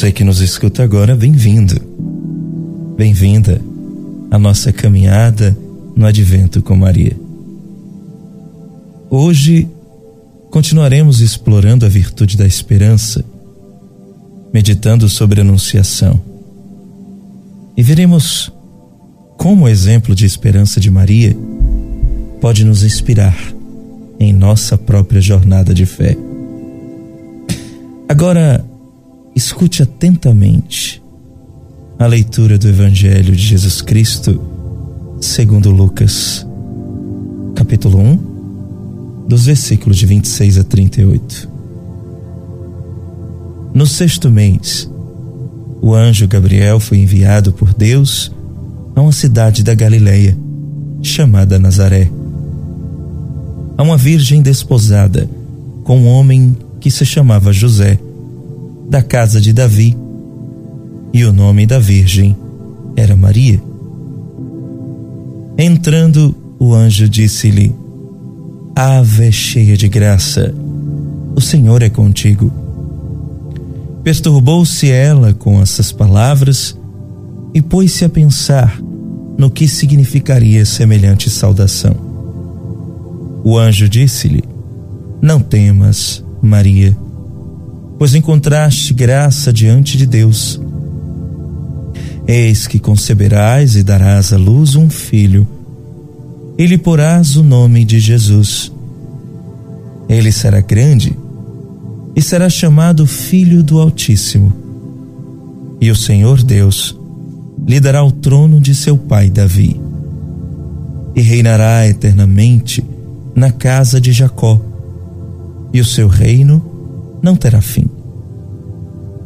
Você que nos escuta agora, bem-vindo. Bem-vinda à nossa caminhada no Advento com Maria. Hoje continuaremos explorando a virtude da esperança, meditando sobre a Anunciação. E veremos como o exemplo de esperança de Maria pode nos inspirar em nossa própria jornada de fé. Agora, escute atentamente a leitura do Evangelho de Jesus Cristo, segundo Lucas, capítulo 1, dos versículos de 26 a 38. No sexto mês, o anjo Gabriel foi enviado por Deus a uma cidade da Galileia, chamada Nazaré, a uma virgem desposada com um homem que se chamava José, da casa de Davi e o nome da Virgem era Maria. Entrando, o anjo disse-lhe: Ave cheia de graça, o Senhor é contigo. Perturbou-se ela com essas palavras e pôs-se a pensar no que significaria semelhante saudação. O anjo disse-lhe: Não temas, Maria, pois encontraste graça diante de Deus. Eis que conceberás e darás à luz um filho, e lhe porás o nome de Jesus. Ele será grande e será chamado Filho do Altíssimo. E o Senhor Deus lhe dará o trono de seu pai Davi, e reinará eternamente na casa de Jacó, e o seu reino não terá fim.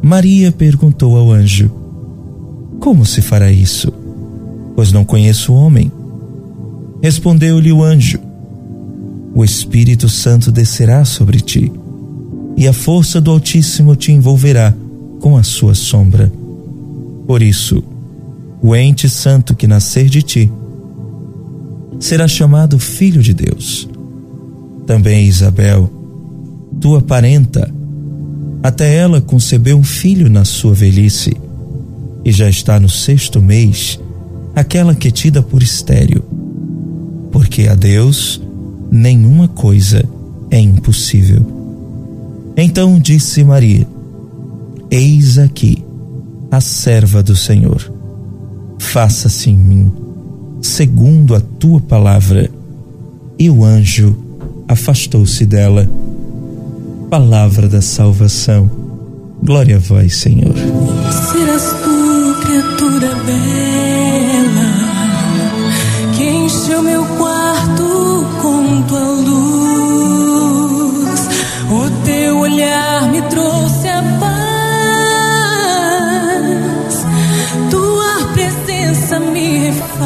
Maria perguntou ao anjo: como se fará isso? Pois não conheço o homem. Respondeu-lhe o anjo: O Espírito Santo descerá sobre ti, e a força do Altíssimo te envolverá com a sua sombra. Por isso, o ente santo que nascer de ti será chamado Filho de Deus. Também Isabel, tua parenta, até ela concebeu um filho na sua velhice e já está no sexto mês, aquela que é tida por estéreo. Porque a Deus nenhuma coisa é impossível. Então disse Maria: Eis aqui a serva do Senhor. Faça-se em mim, segundo a tua palavra. E o anjo afastou-se dela. Palavra da salvação. Glória a vós, Senhor. Serás tu criatura bela que encheu meu quarto com tua luz. O teu olhar me trouxe a paz, tua presença me refaz.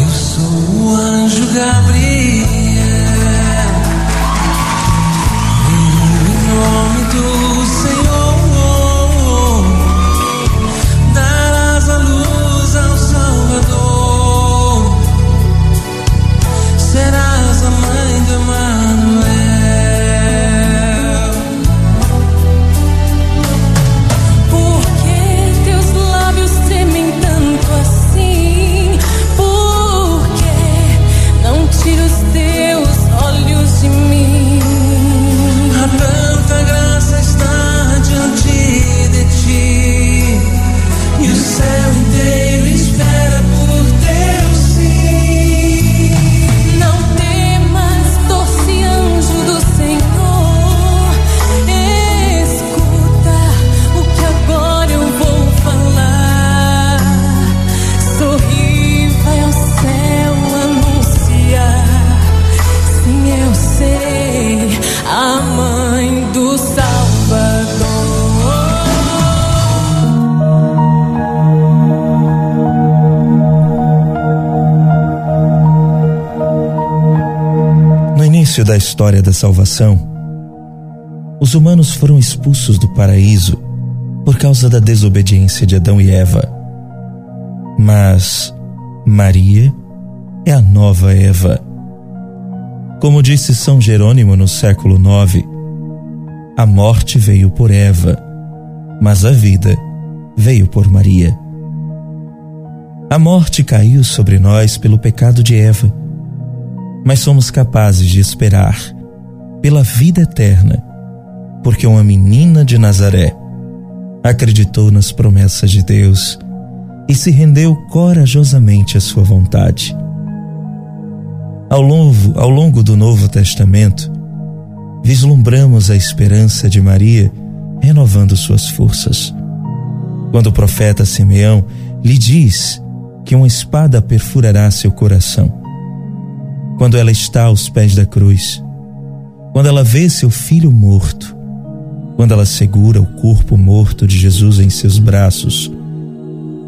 Eu sou o anjo Gabriel. Da história da salvação, os humanos foram expulsos do paraíso por causa da desobediência de Adão e Eva. Mas Maria é a nova Eva. Como disse São Jerônimo no século IX, A morte veio por Eva, mas a vida veio por Maria. A morte caiu sobre nós pelo pecado de Eva, mas somos capazes de esperar pela vida eterna, porque uma menina de Nazaré acreditou nas promessas de Deus e se rendeu corajosamente à sua vontade. Ao longo, ao longo do Novo Testamento, vislumbramos a esperança de Maria renovando suas forças. Quando o profeta Simeão lhe diz que uma espada perfurará seu coração. Quando ela está aos pés da cruz, quando ela vê seu filho morto, quando ela segura o corpo morto de Jesus em seus braços,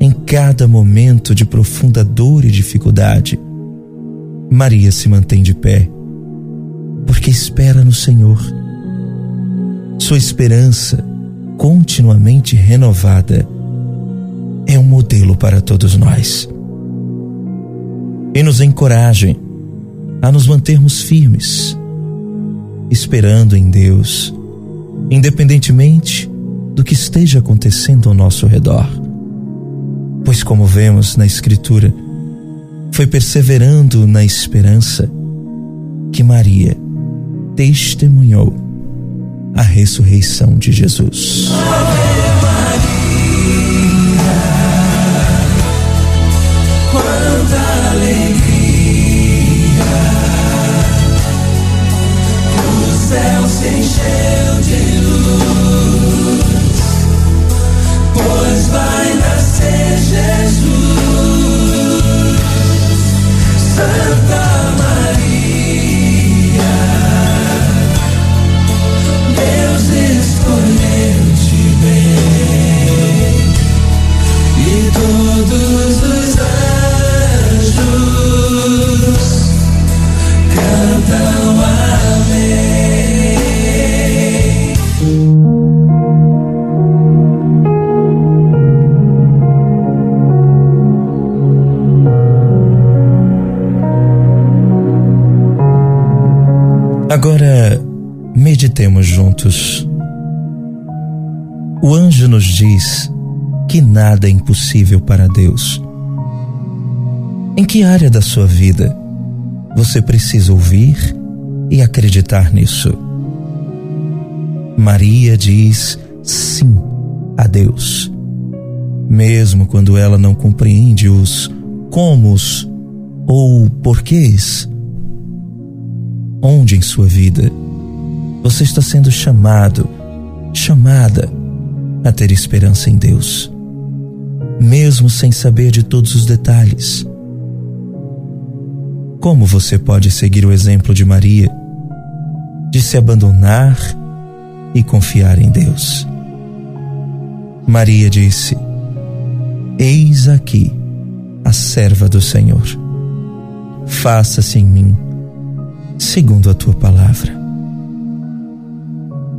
em cada momento de profunda dor e dificuldade, Maria se mantém de pé, porque espera no Senhor. Sua esperança, continuamente renovada, é um modelo para todos nós. E nos encorajem a nos mantermos firmes, esperando em Deus, independentemente do que esteja acontecendo ao nosso redor. Pois, como vemos na Escritura, foi perseverando na esperança que Maria testemunhou a ressurreição de Jesus. Agora, meditemos juntos. O anjo nos diz que nada é impossível para Deus. Em que área da sua vida você precisa ouvir e acreditar nisso? Maria diz sim a Deus, mesmo quando ela não compreende os comos ou porquês Onde em sua vida você está sendo chamado, chamada a ter esperança em Deus, mesmo sem saber de todos os detalhes? Como você pode seguir o exemplo de Maria, de se abandonar e confiar em Deus? Maria disse: Eis aqui a serva do Senhor. Faça-se em mim segundo a tua palavra.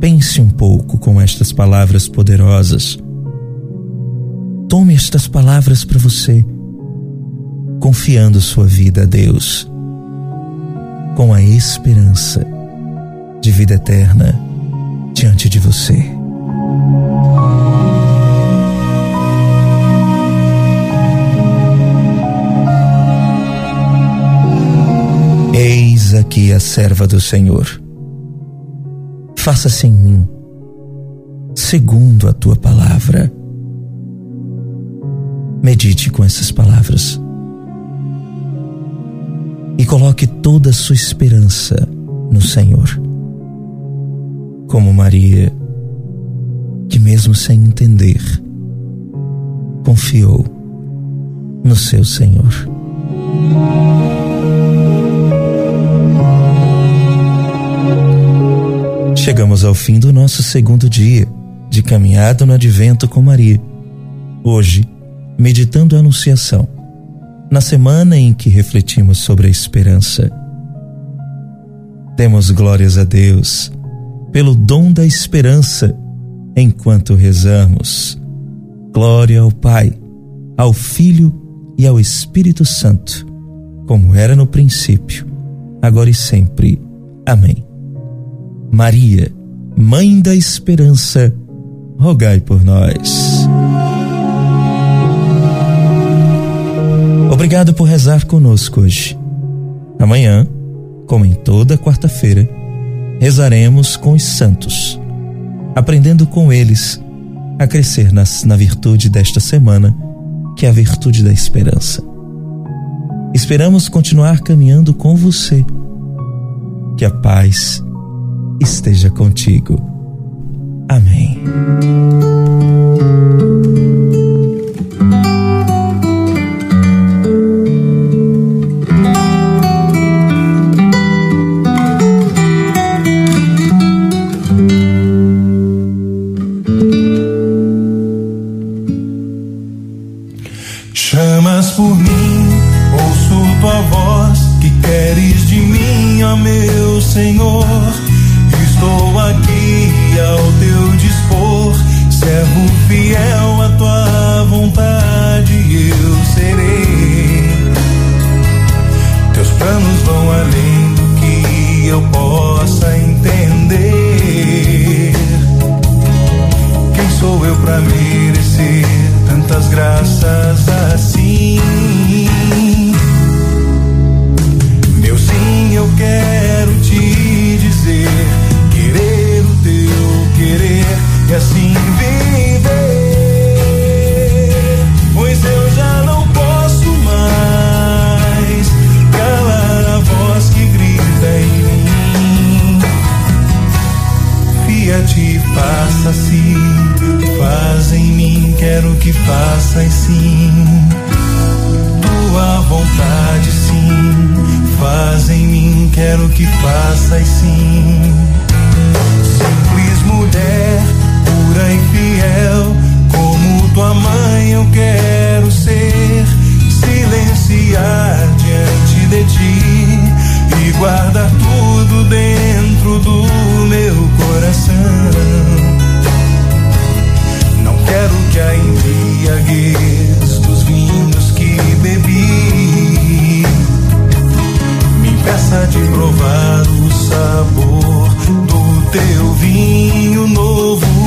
Pense um pouco com estas palavras poderosas. Tome estas palavras para você, confiando sua vida a Deus, com a esperança de vida eterna diante de você. Eis aqui a serva do Senhor. Faça-se em mim, segundo a tua palavra. Medite com essas palavras e coloque toda a sua esperança no Senhor. Como Maria, que mesmo sem entender, confiou no seu Senhor. Chegamos ao fim do nosso segundo dia de caminhada no Advento com Maria. Hoje, meditando a Anunciação, na semana em que refletimos sobre a esperança. Demos glórias a Deus pelo dom da esperança enquanto rezamos. Glória ao Pai, ao Filho e ao Espírito Santo, como era no princípio, agora e sempre. Amém. Maria, Mãe da Esperança, rogai por nós. Obrigado por rezar conosco hoje. Amanhã, como em toda quarta-feira, rezaremos com os santos, aprendendo com eles a crescer nas, na virtude desta semana, que é a virtude da esperança. Esperamos continuar caminhando com você. Que a paz esteja contigo. Amém. Chamas por mim, para merecer tantas graças assim? Meu sim, eu quero te dizer, querer o teu querer e assim Fiat, faça-se, faz em mim, quero que faças sim. Tua vontade, sim, faz em mim, quero que faças sim. Simples mulher, pura e fiel, como tua mãe eu quero ser. Silenciar diante de ti e guardar tudo dentro do coração. Não quero que a embriaguez dos vinhos que bebi me impeça de provar o sabor do teu vinho novo.